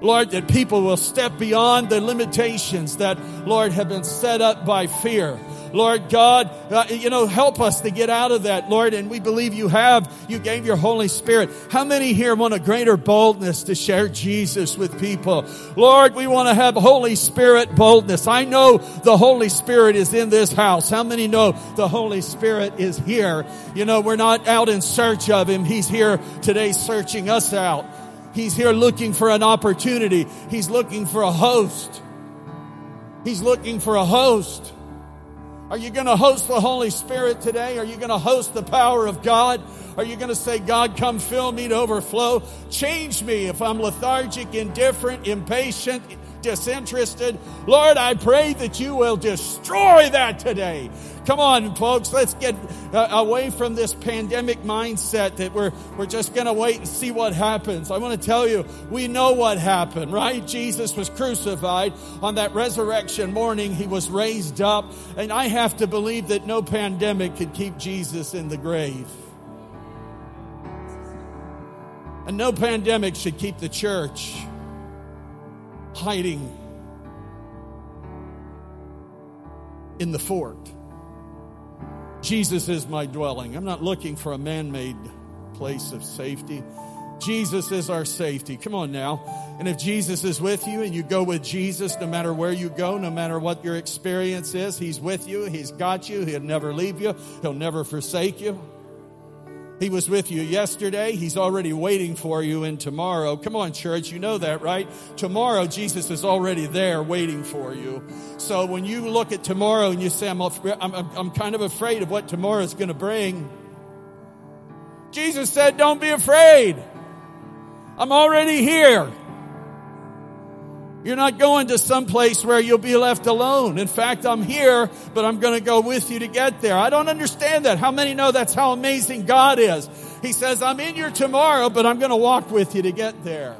Lord, that people will step beyond the limitations that, Lord, have been set up by fear. Lord God, uh, you know, help us to get out of that, Lord. And we believe you have. You gave your Holy Spirit. How many here want a greater boldness to share Jesus with people? Lord, we want to have Holy Spirit boldness. I know the Holy Spirit is in this house. How many know the Holy Spirit is here? You know, we're not out in search of Him. He's here today searching us out. He's here looking for an opportunity. He's looking for a host. He's looking for a host. Are you going to host the Holy Spirit today? Are you going to host the power of God? Are you going to say, God, come fill me to overflow? Change me if I'm lethargic, indifferent, impatient, disinterested. Lord, I pray that you will destroy that today. Come on, folks, let's get uh, away from this pandemic mindset that we're, we're just going to wait and see what happens. I want to tell you, we know what happened, right? Jesus was crucified on that resurrection morning. He was raised up. And I have to believe that no pandemic could keep Jesus in the grave. And no pandemic should keep the church hiding in the fort. Jesus is my dwelling. I'm not looking for a man made place of safety. Jesus is our safety. Come on now. And if Jesus is with you and you go with Jesus, no matter where you go, no matter what your experience is, He's with you. He's got you. He'll never leave you. He'll never forsake you. He was with you yesterday. He's already waiting for you in tomorrow. Come on, church. You know that, right? Tomorrow, Jesus is already there waiting for you. So when you look at tomorrow and you say, I'm, I'm, I'm kind of afraid of what tomorrow is going to bring, Jesus said, Don't be afraid. I'm already here. You're not going to some place where you'll be left alone. In fact, I'm here, but I'm going to go with you to get there. I don't understand that. How many know that's how amazing God is? He says, I'm in your tomorrow, but I'm going to walk with you to get there.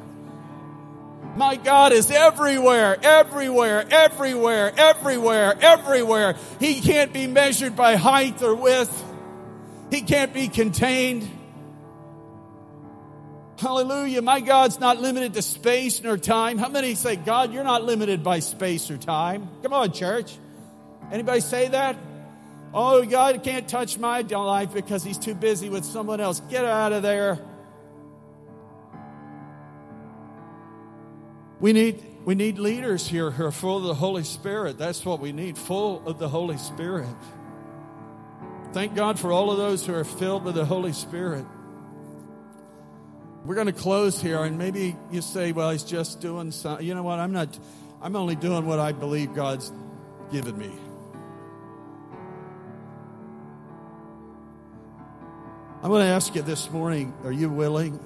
My God is everywhere, everywhere, everywhere, everywhere, everywhere. He can't be measured by height or width. He can't be contained. Hallelujah. My God's not limited to space nor time. How many say, God, you're not limited by space or time? Come on, church. Anybody say that? Oh, God can't touch my life because he's too busy with someone else. Get out of there. We need, we need leaders here who are full of the Holy Spirit. That's what we need, full of the Holy Spirit. Thank God for all of those who are filled with the Holy Spirit. We're going to close here, and maybe you say, well, he's just doing something. You know what? I'm not, I'm only doing what I believe God's given me. I'm going to ask you this morning are you willing?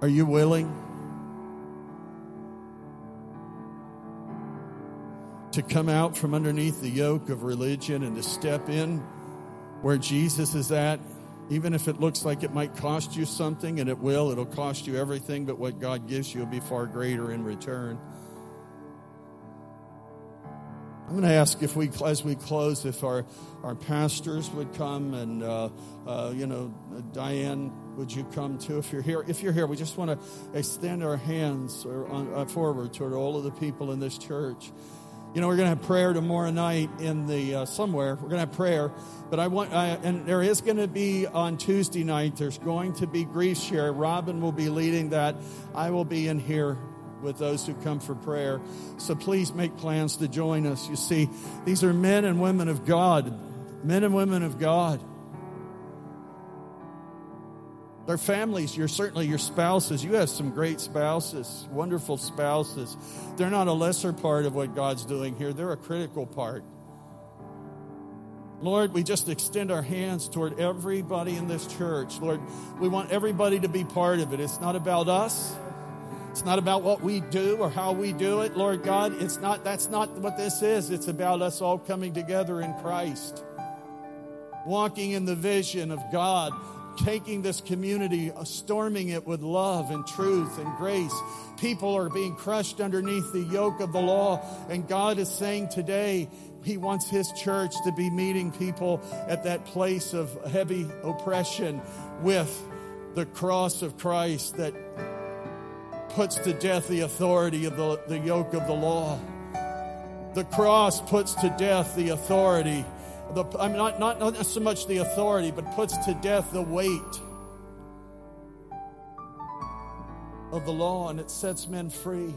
Are you willing to come out from underneath the yoke of religion and to step in where Jesus is at even if it looks like it might cost you something, and it will, it'll cost you everything, but what God gives you will be far greater in return. I'm going to ask if we, as we close, if our, our pastors would come and, uh, uh, you know, Diane, would you come too? If you're here, if you're here, we just want to extend our hands or on, uh, forward toward all of the people in this church. You know, we're going to have prayer tomorrow night in the uh, somewhere. We're going to have prayer, but I want, I, and there is going to be on Tuesday night. There's going to be grief share. Robin will be leading that. I will be in here with those who come for prayer. So please make plans to join us. You see, these are men and women of God, men and women of God. Their families, you're certainly your spouses. You have some great spouses, wonderful spouses. They're not a lesser part of what God's doing here, they're a critical part. Lord, we just extend our hands toward everybody in this church. Lord, we want everybody to be part of it. It's not about us. It's not about what we do or how we do it. Lord God, it's not that's not what this is. It's about us all coming together in Christ. Walking in the vision of God taking this community, uh, storming it with love and truth and grace. People are being crushed underneath the yoke of the law. And God is saying today, He wants His church to be meeting people at that place of heavy oppression with the cross of Christ that puts to death the authority of the, the yoke of the law. The cross puts to death the authority the, I mean, not, not, not so much the authority, but puts to death the weight of the law and it sets men free.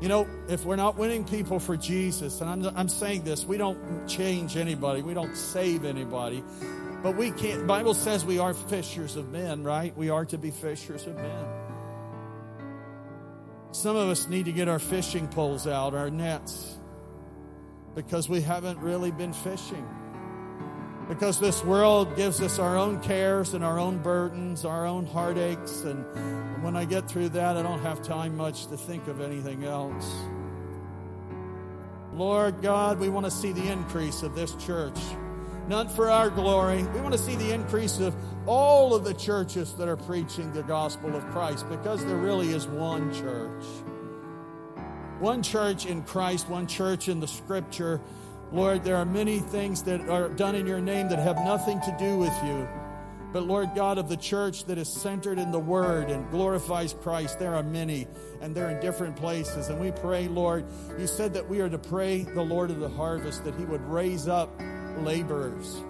You know, if we're not winning people for Jesus, and I'm, I'm saying this, we don't change anybody, we don't save anybody, but we can't. Bible says we are fishers of men, right? We are to be fishers of men. Some of us need to get our fishing poles out, our nets because we haven't really been fishing. Because this world gives us our own cares and our own burdens, our own heartaches. And when I get through that, I don't have time much to think of anything else. Lord God, we want to see the increase of this church. Not for our glory. We want to see the increase of all of the churches that are preaching the gospel of Christ because there really is one church. One church in Christ, one church in the scripture. Lord, there are many things that are done in your name that have nothing to do with you. But Lord God of the church that is centered in the word and glorifies Christ, there are many and they're in different places. And we pray, Lord, you said that we are to pray the Lord of the harvest that he would raise up laborers.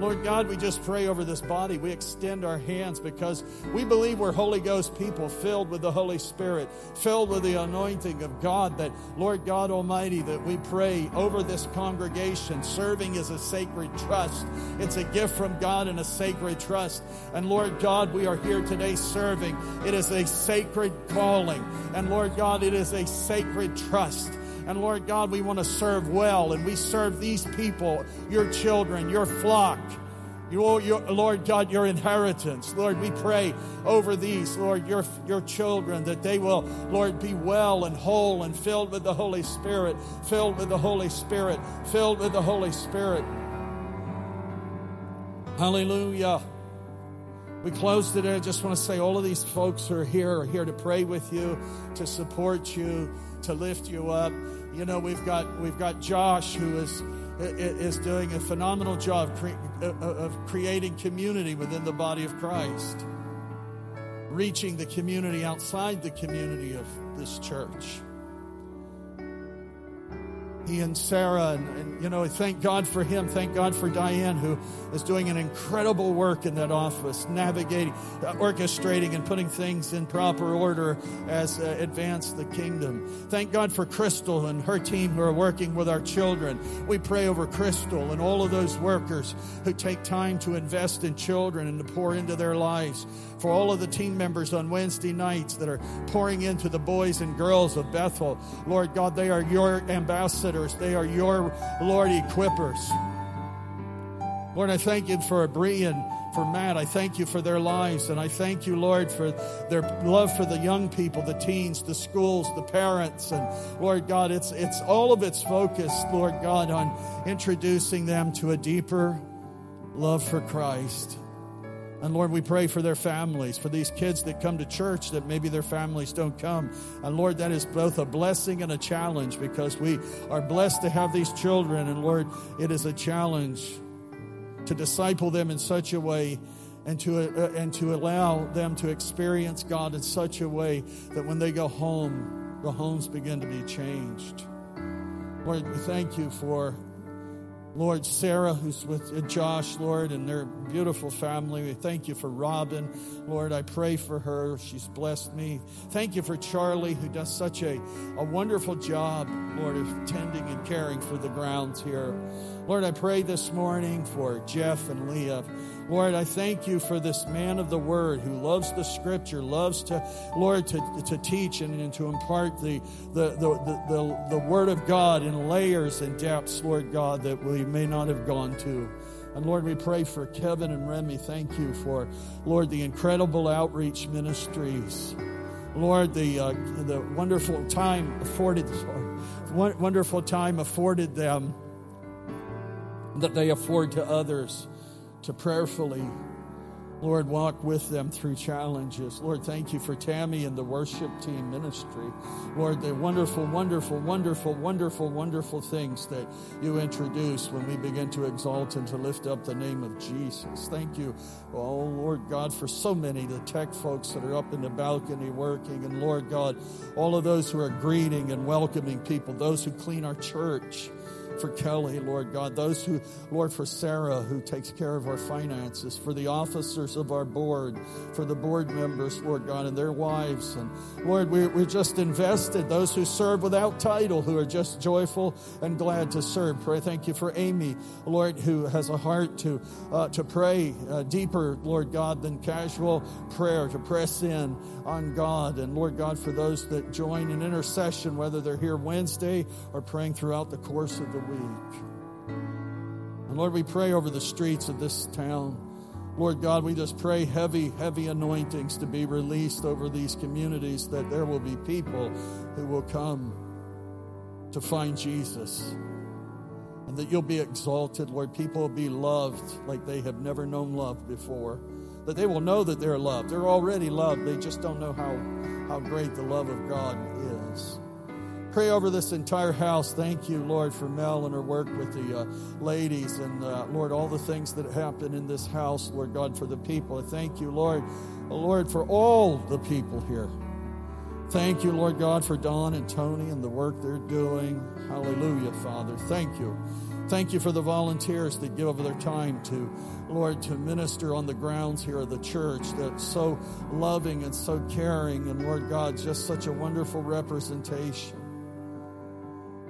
Lord God, we just pray over this body. We extend our hands because we believe we're Holy Ghost people filled with the Holy Spirit, filled with the anointing of God. That, Lord God Almighty, that we pray over this congregation. Serving is a sacred trust, it's a gift from God and a sacred trust. And Lord God, we are here today serving. It is a sacred calling. And Lord God, it is a sacred trust. And Lord God, we want to serve well, and we serve these people, your children, your flock. Your, your, Lord God, your inheritance. Lord, we pray over these, Lord, your, your children, that they will, Lord, be well and whole and filled with the Holy Spirit, filled with the Holy Spirit, filled with the Holy Spirit. Hallelujah. We close today. I just want to say all of these folks who are here are here to pray with you, to support you, to lift you up. You know, we've got we've got Josh who is is doing a phenomenal job uh, uh, of creating community within the body of Christ, reaching the community outside the community of this church he and Sarah, and, and, you know, thank God for him. Thank God for Diane, who is doing an incredible work in that office, navigating, uh, orchestrating, and putting things in proper order as uh, advance the kingdom. Thank God for Crystal and her team who are working with our children. We pray over Crystal and all of those workers who take time to invest in children and to pour into their lives for all of the team members on Wednesday nights that are pouring into the boys and girls of Bethel. Lord God, they are your ambassadors, they are your, Lord, equippers. Lord, I thank you for Bree and for Matt. I thank you for their lives. And I thank you, Lord, for their love for the young people, the teens, the schools, the parents. And Lord God, it's, it's all of its focus, Lord God, on introducing them to a deeper love for Christ. And Lord, we pray for their families, for these kids that come to church that maybe their families don't come. And Lord, that is both a blessing and a challenge because we are blessed to have these children. And Lord, it is a challenge to disciple them in such a way and to, uh, and to allow them to experience God in such a way that when they go home, the homes begin to be changed. Lord, we thank you for Lord, Sarah, who's with uh, Josh, Lord, and their beautiful family. We thank you for Robin. Lord, I pray for her. She's blessed me. Thank you for Charlie, who does such a, a wonderful job, Lord, of tending and caring for the grounds here. Lord, I pray this morning for Jeff and Leah. Lord, I thank you for this man of the word who loves the scripture, loves to, Lord, to, to teach and, and to impart the, the, the, the, the word of God in layers and depths, Lord God, that we may not have gone to. And Lord, we pray for Kevin and Remy. Thank you for, Lord, the incredible outreach ministries. Lord, the, uh, the wonderful time afforded, wonderful time afforded them that they afford to others to prayerfully, Lord, walk with them through challenges. Lord, thank you for Tammy and the worship team ministry. Lord, the wonderful, wonderful, wonderful, wonderful, wonderful things that you introduce when we begin to exalt and to lift up the name of Jesus. Thank you, oh Lord God, for so many, the tech folks that are up in the balcony working. And Lord God, all of those who are greeting and welcoming people, those who clean our church for Kelly, Lord God, those who, Lord, for Sarah, who takes care of our finances, for the officers of our board, for the board members, Lord God, and their wives. And Lord, we, we just invested, those who serve without title, who are just joyful and glad to serve. Pray, thank you for Amy, Lord, who has a heart to, uh, to pray uh, deeper, Lord God, than casual prayer, to press in on God. And Lord God, for those that join in intercession, whether they're here Wednesday or praying throughout the course of the week. And Lord, we pray over the streets of this town. Lord God, we just pray heavy, heavy anointings to be released over these communities, that there will be people who will come to find Jesus. And that you'll be exalted, Lord. People will be loved like they have never known love before. That they will know that they're loved. They're already loved. They just don't know how, how great the love of God is. Pray over this entire house. Thank you, Lord, for Mel and her work with the uh, ladies, and uh, Lord, all the things that happen in this house, Lord God, for the people. I thank you, Lord, oh, Lord, for all the people here. Thank you, Lord God, for Don and Tony and the work they're doing. Hallelujah, Father. Thank you. Thank you for the volunteers that give of their time to, Lord, to minister on the grounds here of the church that's so loving and so caring. And Lord God, just such a wonderful representation.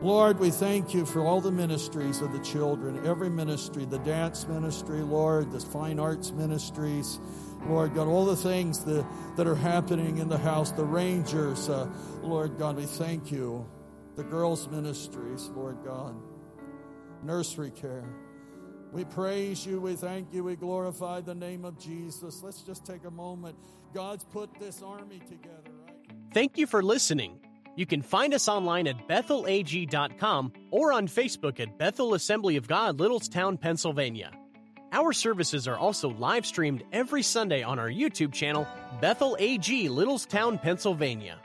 Lord, we thank you for all the ministries of the children, every ministry, the dance ministry, Lord, the fine arts ministries, Lord God, all the things that, that are happening in the house, the rangers, uh, Lord God, we thank you. The girls' ministries, Lord God, nursery care. We praise you, we thank you, we glorify the name of Jesus. Let's just take a moment. God's put this army together, right? Thank you for listening. You can find us online at bethelag.com or on Facebook at Bethel Assembly of God, Littlestown, Pennsylvania. Our services are also live streamed every Sunday on our YouTube channel, Bethel AG, Littlestown, Pennsylvania.